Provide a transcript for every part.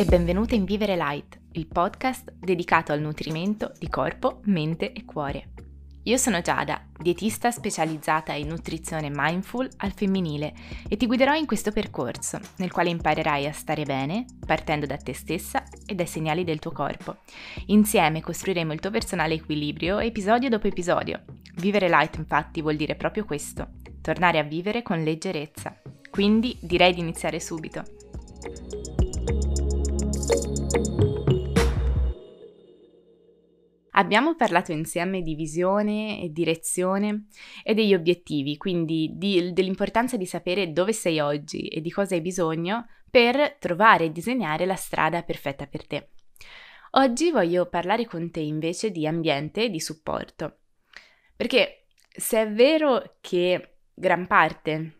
e benvenuta in Vivere Light, il podcast dedicato al nutrimento di corpo, mente e cuore. Io sono Giada, dietista specializzata in nutrizione mindful al femminile e ti guiderò in questo percorso nel quale imparerai a stare bene partendo da te stessa e dai segnali del tuo corpo. Insieme costruiremo il tuo personale equilibrio episodio dopo episodio. Vivere light infatti vuol dire proprio questo, tornare a vivere con leggerezza. Quindi direi di iniziare subito. Abbiamo parlato insieme di visione e direzione e degli obiettivi, quindi di, dell'importanza di sapere dove sei oggi e di cosa hai bisogno per trovare e disegnare la strada perfetta per te. Oggi voglio parlare con te invece di ambiente e di supporto, perché se è vero che gran parte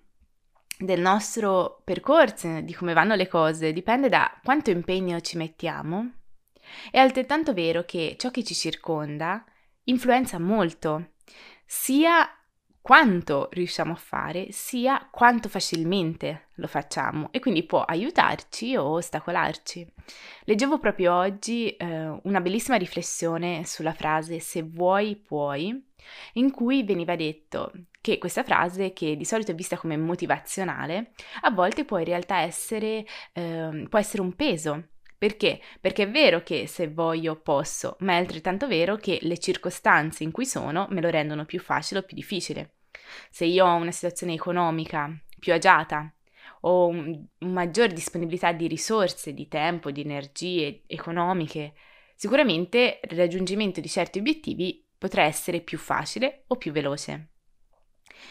del nostro percorso, di come vanno le cose, dipende da quanto impegno ci mettiamo, è altrettanto vero che ciò che ci circonda influenza molto, sia quanto riusciamo a fare, sia quanto facilmente lo facciamo e quindi può aiutarci o ostacolarci. Leggevo proprio oggi eh, una bellissima riflessione sulla frase se vuoi puoi, in cui veniva detto che questa frase, che di solito è vista come motivazionale, a volte può in realtà essere, eh, può essere un peso perché? Perché è vero che se voglio posso, ma è altrettanto vero che le circostanze in cui sono me lo rendono più facile o più difficile. Se io ho una situazione economica più agiata, ho un, maggiore disponibilità di risorse, di tempo, di energie economiche, sicuramente il raggiungimento di certi obiettivi potrà essere più facile o più veloce.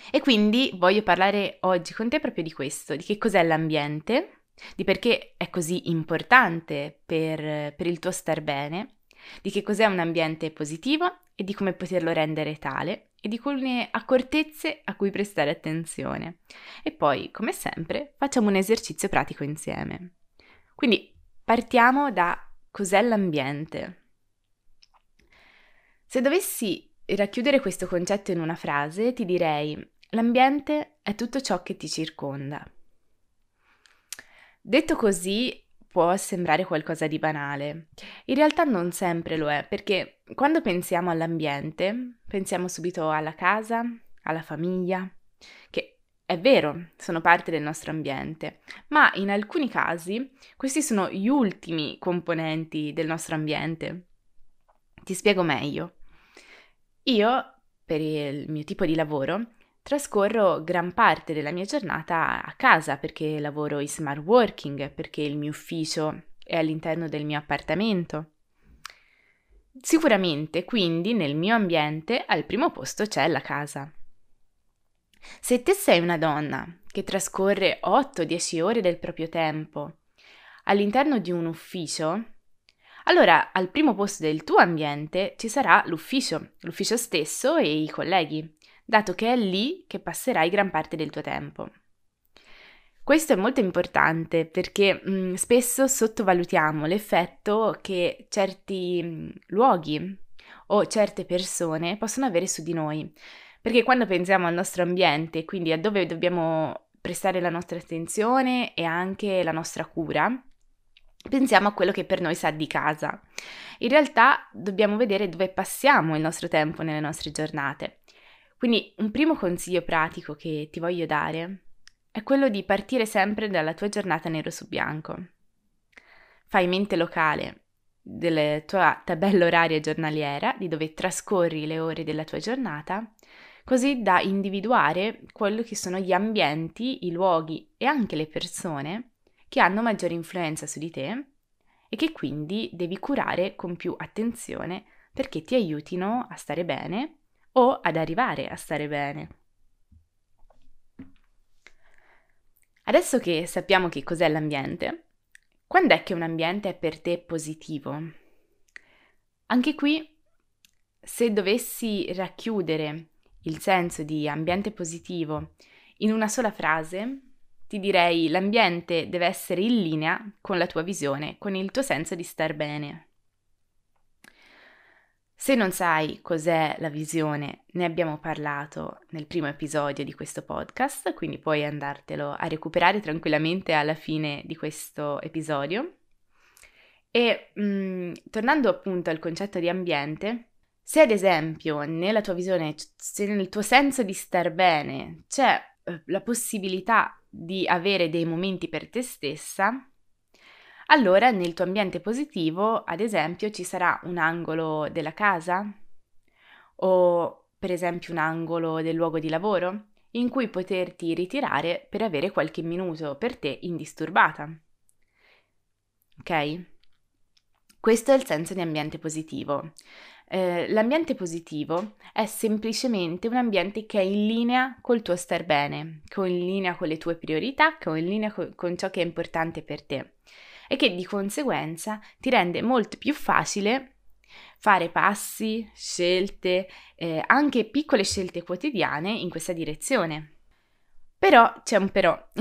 E quindi voglio parlare oggi con te proprio di questo, di che cos'è l'ambiente, di perché è così importante per, per il tuo star bene, di che cos'è un ambiente positivo e di come poterlo rendere tale e di alcune accortezze a cui prestare attenzione. E poi, come sempre, facciamo un esercizio pratico insieme. Quindi partiamo da cos'è l'ambiente. Se dovessi racchiudere questo concetto in una frase, ti direi l'ambiente è tutto ciò che ti circonda. Detto così può sembrare qualcosa di banale. In realtà non sempre lo è, perché quando pensiamo all'ambiente, pensiamo subito alla casa, alla famiglia, che è vero, sono parte del nostro ambiente, ma in alcuni casi questi sono gli ultimi componenti del nostro ambiente. Ti spiego meglio. Io, per il mio tipo di lavoro, Trascorro gran parte della mia giornata a casa perché lavoro in smart working, perché il mio ufficio è all'interno del mio appartamento. Sicuramente, quindi, nel mio ambiente al primo posto c'è la casa. Se te sei una donna che trascorre 8-10 ore del proprio tempo all'interno di un ufficio, allora al primo posto del tuo ambiente ci sarà l'ufficio, l'ufficio stesso e i colleghi dato che è lì che passerai gran parte del tuo tempo. Questo è molto importante perché mh, mm, spesso sottovalutiamo l'effetto che certi mm, luoghi o certe persone possono avere su di noi. Perché quando pensiamo al nostro ambiente, quindi a dove dobbiamo prestare la nostra attenzione e anche la nostra cura, pensiamo a quello che per noi sa di casa. In realtà dobbiamo vedere dove passiamo il nostro tempo nelle nostre giornate. Quindi un primo consiglio pratico che ti voglio dare è quello di partire sempre dalla tua giornata nero su bianco. Fai mente locale della tua tabella oraria giornaliera, di dove trascorri le ore della tua giornata, così da individuare quelli che sono gli ambienti, i luoghi e anche le persone che hanno maggiore influenza su di te e che quindi devi curare con più attenzione perché ti aiutino a stare bene o ad arrivare a stare bene. Adesso che sappiamo che cos'è l'ambiente, quando è che un ambiente è per te positivo? Anche qui, se dovessi racchiudere il senso di ambiente positivo in una sola frase, ti direi l'ambiente deve essere in linea con la tua visione, con il tuo senso di star bene. Se non sai cos'è la visione, ne abbiamo parlato nel primo episodio di questo podcast, quindi puoi andartelo a recuperare tranquillamente alla fine di questo episodio. E mh, mm, tornando appunto al concetto di ambiente, se ad esempio nella tua visione, se nel tuo senso di star bene c'è eh, la possibilità di avere dei momenti per te stessa, allora nel tuo ambiente positivo, ad esempio, ci sarà un angolo della casa o per esempio un angolo del luogo di lavoro in cui poterti ritirare per avere qualche minuto per te indisturbata. Ok? Questo è il senso di ambiente positivo. Eh, l'ambiente positivo è semplicemente un ambiente che è in linea col tuo star bene, che è in linea con le tue priorità, che è in linea co- con ciò che è importante per te e che di conseguenza ti rende molto più facile fare passi, scelte, eh, anche piccole scelte quotidiane in questa direzione. Però c'è un però.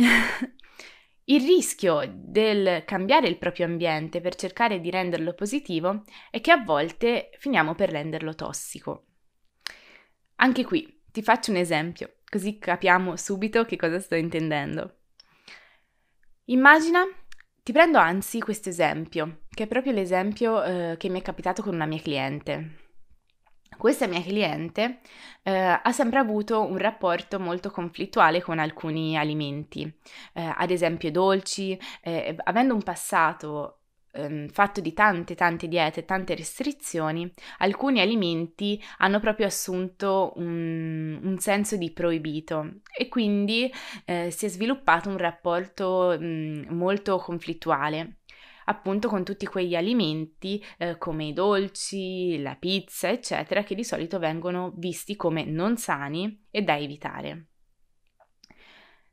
il rischio del cambiare il proprio ambiente per cercare di renderlo positivo è che a volte finiamo per renderlo tossico. Anche qui ti faccio un esempio, così capiamo subito che cosa sto intendendo. Immagina ti prendo anzi questo esempio, che è proprio l'esempio eh, che mi è capitato con una mia cliente. Questa mia cliente eh, ha sempre avuto un rapporto molto conflittuale con alcuni alimenti, eh, ad esempio dolci, eh, avendo un passato ehm, fatto di tante tante diete, tante restrizioni, alcuni alimenti hanno proprio assunto un, un senso di proibito e quindi eh, si è sviluppato un rapporto mh, molto conflittuale appunto con tutti quegli alimenti eh, come i dolci, la pizza, eccetera, che di solito vengono visti come non sani e da evitare.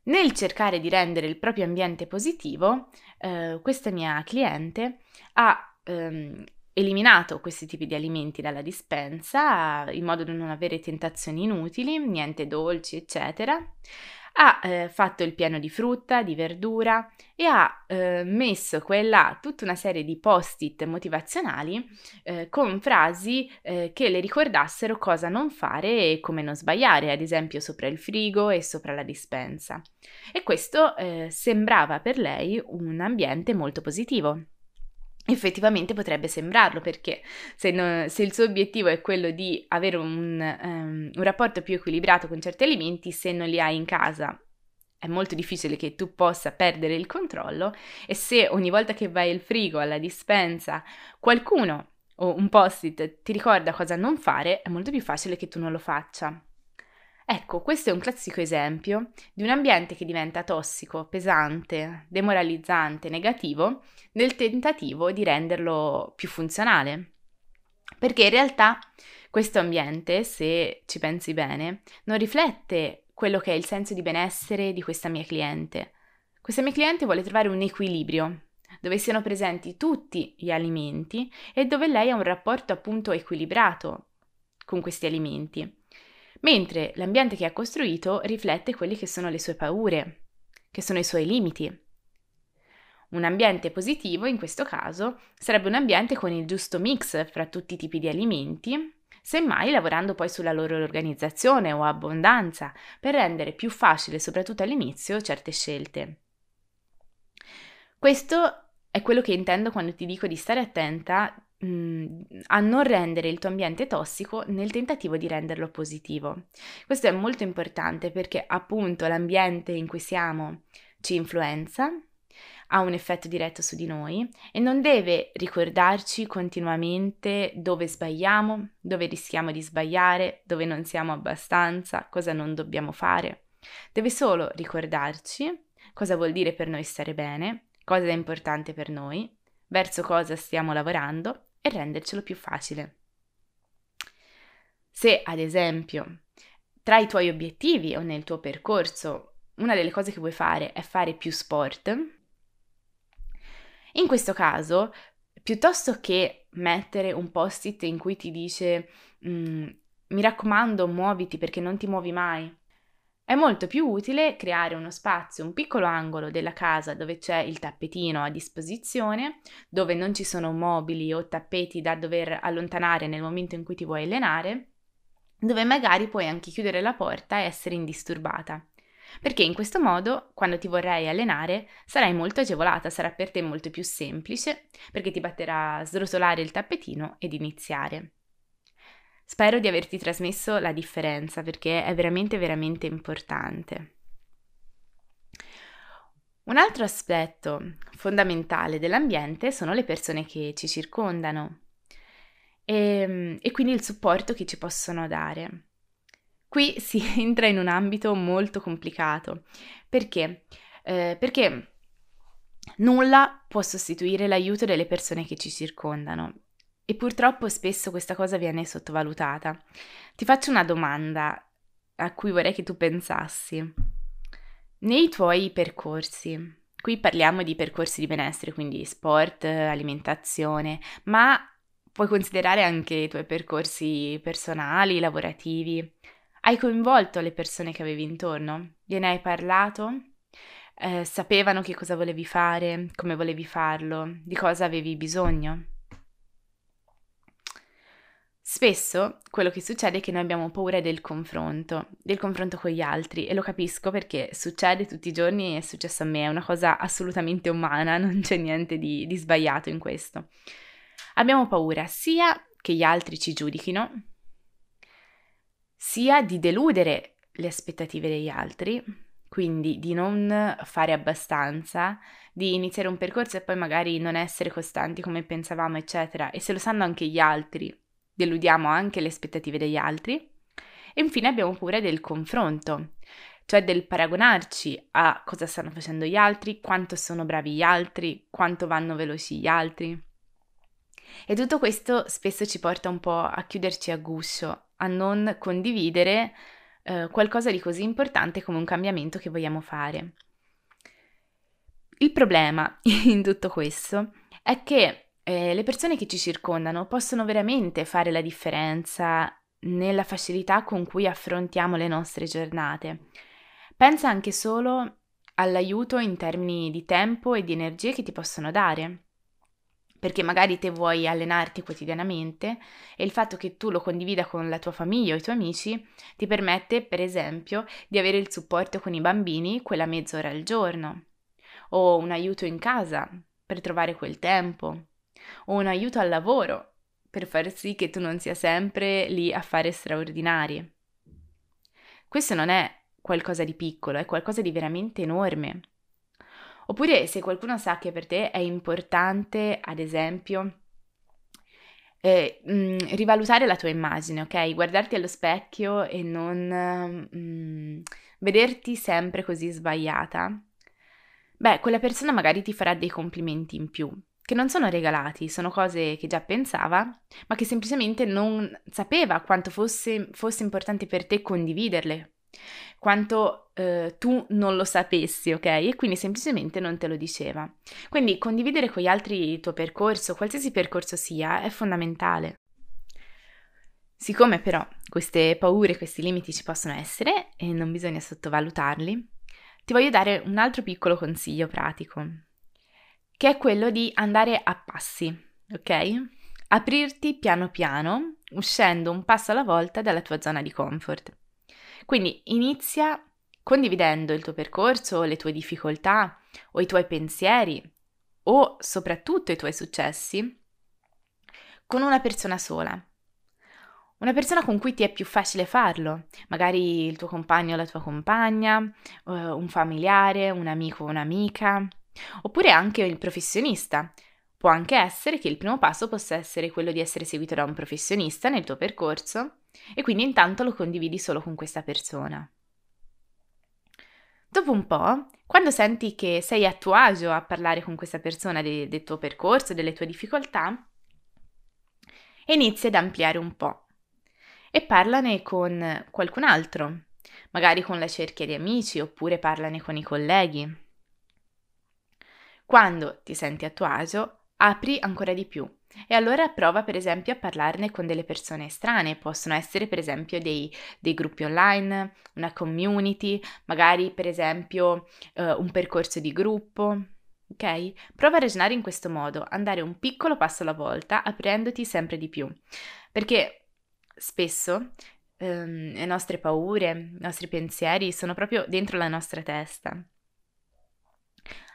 Nel cercare di rendere il proprio ambiente positivo, eh, questa mia cliente ha ehm, eliminato questi tipi di alimenti dalla dispensa in modo da non avere tentazioni inutili, niente dolci, eccetera ha eh, fatto il piano di frutta, di verdura e ha eh, messo quella tutta una serie di post-it motivazionali eh, con frasi eh, che le ricordassero cosa non fare e come non sbagliare, ad esempio sopra il frigo e sopra la dispensa. E questo eh, sembrava per lei un ambiente molto positivo. Effettivamente potrebbe sembrarlo perché se, no, se, il suo obiettivo è quello di avere un, um, un rapporto più equilibrato con certi alimenti, se non li hai in casa è molto difficile che tu possa perdere il controllo e se ogni volta che vai al frigo, alla dispensa, qualcuno o un post-it ti ricorda cosa non fare, è molto più facile che tu non lo faccia. Ecco, questo è un classico esempio di un ambiente che diventa tossico, pesante, demoralizzante, negativo, nel tentativo di renderlo più funzionale. Perché in realtà questo ambiente, se ci pensi bene, non riflette quello che è il senso di benessere di questa mia cliente. Questa mia cliente vuole trovare un equilibrio, dove siano presenti tutti gli alimenti e dove lei ha un rapporto appunto equilibrato con questi alimenti mentre l'ambiente che ha costruito riflette quelle che sono le sue paure, che sono i suoi limiti. Un ambiente positivo, in questo caso, sarebbe un ambiente con il giusto mix fra tutti i tipi di alimenti, semmai lavorando poi sulla loro organizzazione o abbondanza per rendere più facile, soprattutto all'inizio, certe scelte. Questo è quello che intendo quando ti dico di stare attenta a non rendere il tuo ambiente tossico nel tentativo di renderlo positivo. Questo è molto importante perché appunto l'ambiente in cui siamo ci influenza, ha un effetto diretto su di noi e non deve ricordarci continuamente dove sbagliamo, dove rischiamo di sbagliare, dove non siamo abbastanza, cosa non dobbiamo fare. Deve solo ricordarci cosa vuol dire per noi stare bene, cosa è importante per noi, verso cosa stiamo lavorando e rendercelo più facile. Se, ad esempio, tra i tuoi obiettivi o nel tuo percorso una delle cose che vuoi fare è fare più sport, in questo caso, piuttosto che mettere un post-it in cui ti dice mm, mi raccomando muoviti perché non ti muovi mai, è molto più utile creare uno spazio, un piccolo angolo della casa dove c'è il tappetino a disposizione, dove non ci sono mobili o tappeti da dover allontanare nel momento in cui ti vuoi allenare, dove magari puoi anche chiudere la porta e essere indisturbata. perché in questo modo, quando ti vorrai allenare, sarai molto agevolata, sarà per te molto più semplice, perché ti batterà srotolare il tappetino ed iniziare. Spero di averti trasmesso la differenza, perché è veramente, veramente importante. Un altro aspetto fondamentale dell'ambiente sono le persone che ci circondano e, e quindi il supporto che ci possono dare. Qui si entra in un ambito molto complicato. Perché? Eh, perché nulla può sostituire l'aiuto delle persone che ci circondano e purtroppo spesso questa cosa viene sottovalutata. Ti faccio una domanda a cui vorrei che tu pensassi. Nei tuoi percorsi, qui parliamo di percorsi di benessere, quindi sport, alimentazione, ma puoi considerare anche i tuoi percorsi personali, lavorativi. Hai coinvolto le persone che avevi intorno? Gliene hai parlato? Eh, sapevano che cosa volevi fare, come volevi farlo, di cosa avevi bisogno? Spesso quello che succede è che noi abbiamo paura del confronto, del confronto con gli altri e lo capisco perché succede tutti i giorni, è successo a me, è una cosa assolutamente umana, non c'è niente di, di sbagliato in questo. Abbiamo paura sia che gli altri ci giudichino, sia di deludere le aspettative degli altri, quindi di non fare abbastanza, di iniziare un percorso e poi magari non essere costanti come pensavamo, eccetera. E se lo sanno anche gli altri, deludiamo anche le aspettative degli altri. E infine abbiamo pure del confronto, cioè del paragonarci a cosa stanno facendo gli altri, quanto sono bravi gli altri, quanto vanno veloci gli altri. E tutto questo spesso ci porta un po' a chiuderci a guscio, a non condividere eh, qualcosa di così importante come un cambiamento che vogliamo fare. Il problema in tutto questo è che eh, le persone che ci circondano possono veramente fare la differenza nella facilità con cui affrontiamo le nostre giornate. Pensa anche solo all'aiuto in termini di tempo e di energie che ti possono dare perché magari te vuoi allenarti quotidianamente e il fatto che tu lo condivida con la tua famiglia o i tuoi amici ti permette, per esempio, di avere il supporto con i bambini quella mezz'ora al giorno, o un aiuto in casa per trovare quel tempo, o un aiuto al lavoro per far sì che tu non sia sempre lì a fare straordinari. Questo non è qualcosa di piccolo, è qualcosa di veramente enorme. Oppure se qualcuno sa che per te è importante, ad esempio, eh, mh, mm, rivalutare la tua immagine, ok? Guardarti allo specchio e non mh, mm, vederti sempre così sbagliata. Beh, quella persona magari ti farà dei complimenti in più, che non sono regalati, sono cose che già pensava, ma che semplicemente non sapeva quanto fosse, fosse importante per te condividerle quanto eh, tu non lo sapessi, ok? E quindi semplicemente non te lo diceva. Quindi condividere con gli altri il tuo percorso, qualsiasi percorso sia, è fondamentale. Siccome però queste paure, questi limiti ci possono essere e non bisogna sottovalutarli, ti voglio dare un altro piccolo consiglio pratico, che è quello di andare a passi, ok? Aprirti piano piano, uscendo un passo alla volta dalla tua zona di comfort. Quindi inizia condividendo il tuo percorso, le tue difficoltà o i tuoi pensieri o soprattutto i tuoi successi con una persona sola. Una persona con cui ti è più facile farlo, magari il tuo compagno o la tua compagna, eh, un familiare, un amico o un'amica, oppure anche il professionista. Può anche essere che il primo passo possa essere quello di essere seguito da un professionista nel tuo percorso e quindi intanto lo condividi solo con questa persona. Dopo un po', quando senti che sei a tuo agio a parlare con questa persona de- del tuo percorso, delle tue difficoltà, inizi ad ampliare un po' e parlane con qualcun altro, magari con la cerchia di amici oppure parlane con i colleghi. Quando ti senti a tuo agio, apri ancora di più e allora prova per esempio a parlarne con delle persone estranee, possono essere per esempio dei, dei gruppi online, una community, magari per esempio uh, un percorso di gruppo. Ok? Prova a ragionare in questo modo, andare un piccolo passo alla volta, aprendoti sempre di più. Perché spesso ehm, le nostre paure, i nostri pensieri sono proprio dentro la nostra testa.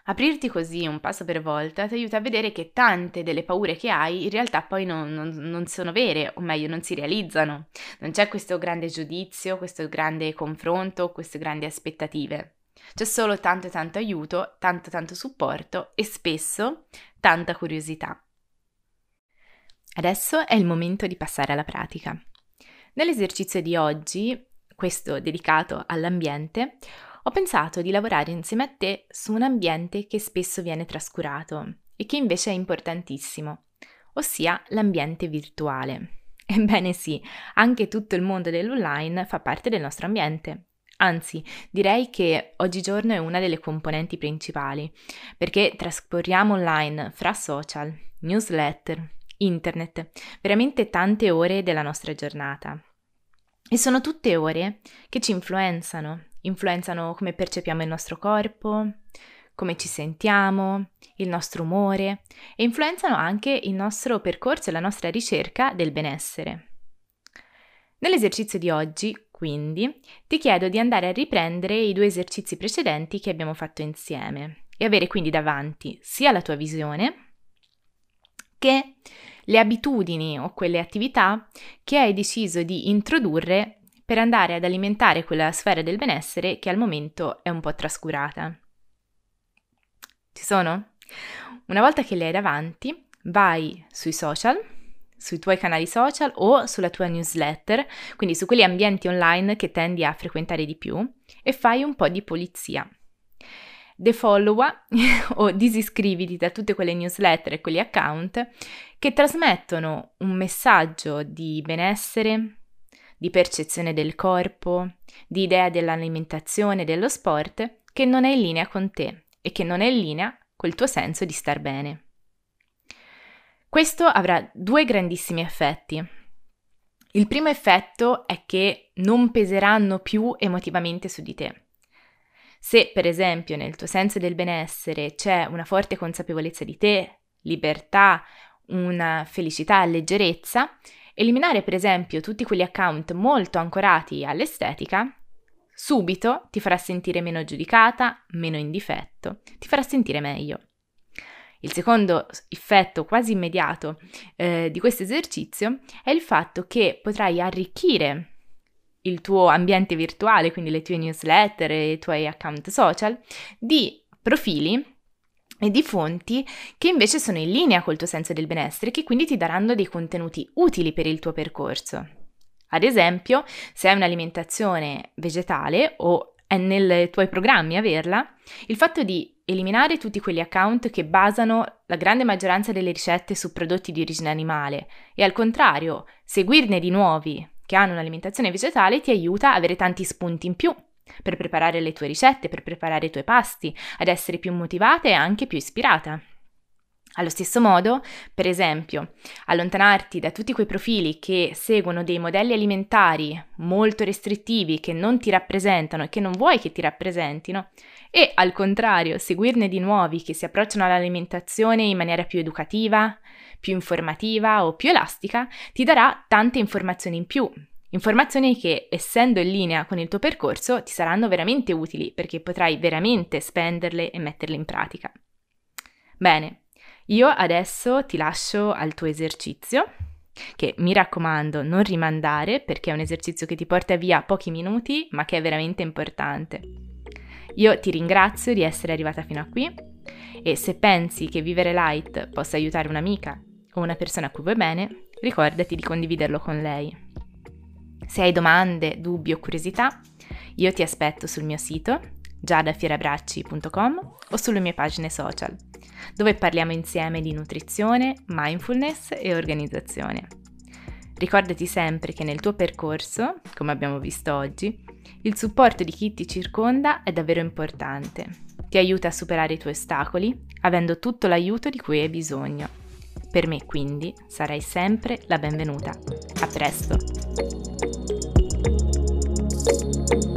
Aprirti così un passo per volta ti aiuta a vedere che tante delle paure che hai in realtà poi non, non, non, sono vere, o meglio non si realizzano. Non c'è questo grande giudizio, questo grande confronto, queste grandi aspettative. C'è solo tanto tanto aiuto, tanto tanto supporto e spesso tanta curiosità. Adesso è il momento di passare alla pratica. Nell'esercizio di oggi, questo dedicato all'ambiente, ho pensato di lavorare insieme a te su un ambiente che spesso viene trascurato e che invece è importantissimo, ossia l'ambiente virtuale. Ebbene sì, anche tutto il mondo dell'online fa parte del nostro ambiente. Anzi, direi che oggigiorno è una delle componenti principali, perché trasporriamo online fra social, newsletter, internet, veramente tante ore della nostra giornata. E sono tutte ore che ci influenzano, influenzano come percepiamo il nostro corpo, come ci sentiamo, il nostro umore e influenzano anche il nostro percorso e la nostra ricerca del benessere. Nell'esercizio di oggi, quindi, ti chiedo di andare a riprendere i due esercizi precedenti che abbiamo fatto insieme e avere quindi davanti sia la tua visione che le abitudini o quelle attività che hai deciso di introdurre per andare ad alimentare quella sfera del benessere che al momento è un po' trascurata. Ci sono? Una volta che le hai davanti, vai sui social, sui tuoi canali social o sulla tua newsletter, quindi su quegli ambienti online che tendi a frequentare di più, e fai un po' di pulizia. Defollowa o disiscriviti da tutte quelle newsletter e quegli account che trasmettono un messaggio di benessere, di percezione del corpo, di idea dell'alimentazione dello sport che non è in linea con te e che non è in linea col tuo senso di star bene. Questo avrà due grandissimi effetti. Il primo effetto è che non peseranno più emotivamente su di te. Se, per esempio, nel tuo senso del benessere c'è una forte consapevolezza di te, libertà, una felicità, leggerezza, Eliminare per esempio tutti quegli account molto ancorati all'estetica subito ti farà sentire meno giudicata, meno in difetto, ti farà sentire meglio. Il secondo effetto quasi immediato eh, di questo esercizio è il fatto che potrai arricchire il tuo ambiente virtuale, quindi le tue newsletter e i tuoi account social, di profili e di fonti che invece sono in linea col tuo senso del benessere, che quindi ti daranno dei contenuti utili per il tuo percorso. Ad esempio, se hai un'alimentazione vegetale o è nei tuoi programmi averla, il fatto di eliminare tutti quegli account che basano la grande maggioranza delle ricette su prodotti di origine animale e al contrario, seguirne di nuovi che hanno un'alimentazione vegetale ti aiuta a avere tanti spunti in più per preparare le tue ricette, per preparare i tuoi pasti, ad essere più motivata e anche più ispirata. Allo stesso modo, per esempio, allontanarti da tutti quei profili che seguono dei modelli alimentari molto restrittivi che non ti rappresentano e che non vuoi che ti rappresentino, e al contrario, seguirne di nuovi che si approcciano all'alimentazione in maniera più educativa, più informativa o più elastica, ti darà tante informazioni in più Informazioni che, essendo in linea con il tuo percorso, ti saranno veramente utili perché potrai veramente spenderle e metterle in pratica. Bene, io adesso ti lascio al tuo esercizio, che mi raccomando non rimandare perché è un esercizio che ti porta via pochi minuti, ma che è veramente importante. Io ti ringrazio di essere arrivata fino a qui e se pensi che vivere light possa aiutare un'amica o una persona a cui vuoi bene, ricordati di condividerlo con lei. Se hai domande, dubbi o curiosità, io ti aspetto sul mio sito giadafierabracci.com o sulle mie pagine social, dove parliamo insieme di nutrizione, mindfulness e organizzazione. Ricordati sempre che nel tuo percorso, come abbiamo visto oggi, il supporto di chi ti circonda è davvero importante. Ti aiuta a superare i tuoi ostacoli, avendo tutto l'aiuto di cui hai bisogno. Per me quindi sarai sempre la benvenuta. A presto! Thank you.